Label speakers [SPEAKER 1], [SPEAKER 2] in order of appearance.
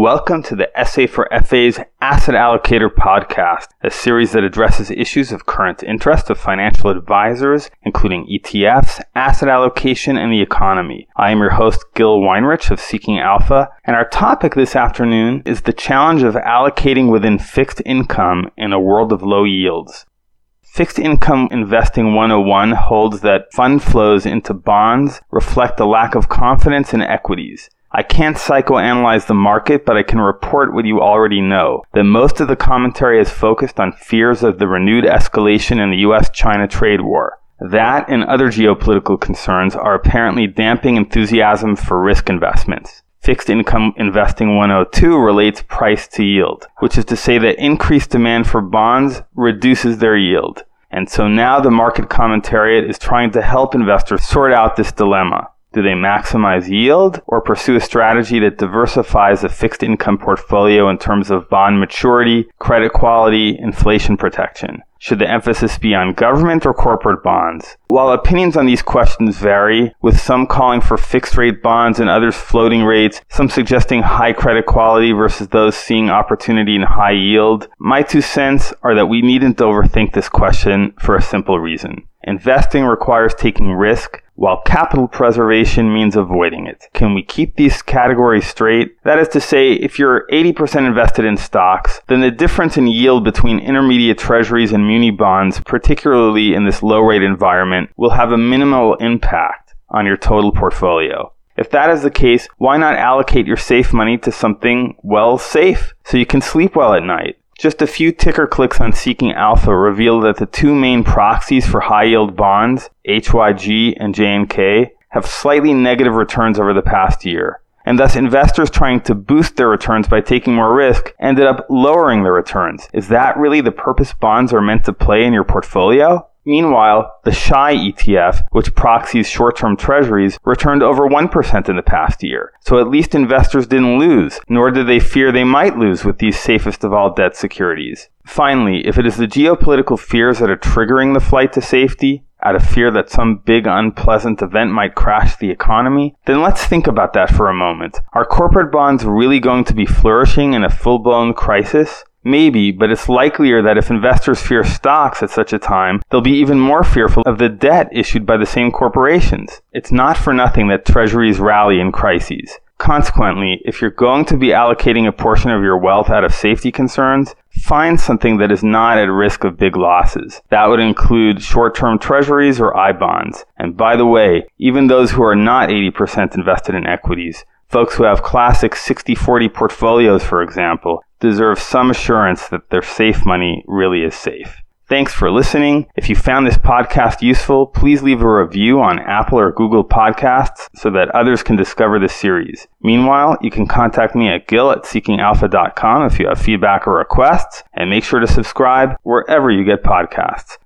[SPEAKER 1] Welcome to the SA for FA's Asset Allocator podcast, a series that addresses issues of current interest of financial advisors, including ETFs, asset allocation, and the economy. I am your host, Gil Weinrich of Seeking Alpha, and our topic this afternoon is the challenge of allocating within fixed income in a world of low yields. Fixed Income Investing 101 holds that fund flows into bonds reflect a lack of confidence in equities. I can't psychoanalyze the market, but I can report what you already know that most of the commentary is focused on fears of the renewed escalation in the US China trade war. That and other geopolitical concerns are apparently damping enthusiasm for risk investments. Fixed Income Investing 102 relates price to yield, which is to say that increased demand for bonds reduces their yield. And so now the market commentariat is trying to help investors sort out this dilemma. Do they maximize yield or pursue a strategy that diversifies a fixed income portfolio in terms of bond maturity, credit quality, inflation protection? Should the emphasis be on government or corporate bonds? While opinions on these questions vary, with some calling for fixed rate bonds and others floating rates, some suggesting high credit quality versus those seeing opportunity in high yield, my two cents are that we needn't overthink this question for a simple reason. Investing requires taking risk, while capital preservation means avoiding it. Can we keep these categories straight? That is to say, if you're 80% invested in stocks, then the difference in yield between intermediate treasuries and muni bonds, particularly in this low rate environment, will have a minimal impact on your total portfolio. If that is the case, why not allocate your safe money to something, well, safe, so you can sleep well at night? Just a few ticker clicks on Seeking Alpha reveal that the two main proxies for high yield bonds, HYG and JNK, have slightly negative returns over the past year. And thus, investors trying to boost their returns by taking more risk ended up lowering their returns. Is that really the purpose bonds are meant to play in your portfolio? Meanwhile, the SHY ETF, which proxies short-term treasuries, returned over 1% in the past year. So at least investors didn't lose, nor did they fear they might lose with these safest of all debt securities. Finally, if it is the geopolitical fears that are triggering the flight to safety, out of fear that some big unpleasant event might crash the economy, then let's think about that for a moment. Are corporate bonds really going to be flourishing in a full blown crisis? Maybe, but it's likelier that if investors fear stocks at such a time, they'll be even more fearful of the debt issued by the same corporations. It's not for nothing that treasuries rally in crises. Consequently, if you're going to be allocating a portion of your wealth out of safety concerns, find something that is not at risk of big losses. That would include short-term treasuries or I bonds. And by the way, even those who are not 80% invested in equities, folks who have classic 60-40 portfolios, for example, deserve some assurance that their safe money really is safe. Thanks for listening. If you found this podcast useful, please leave a review on Apple or Google Podcasts so that others can discover the series. Meanwhile, you can contact me at gil at seekingalpha.com if you have feedback or requests, and make sure to subscribe wherever you get podcasts.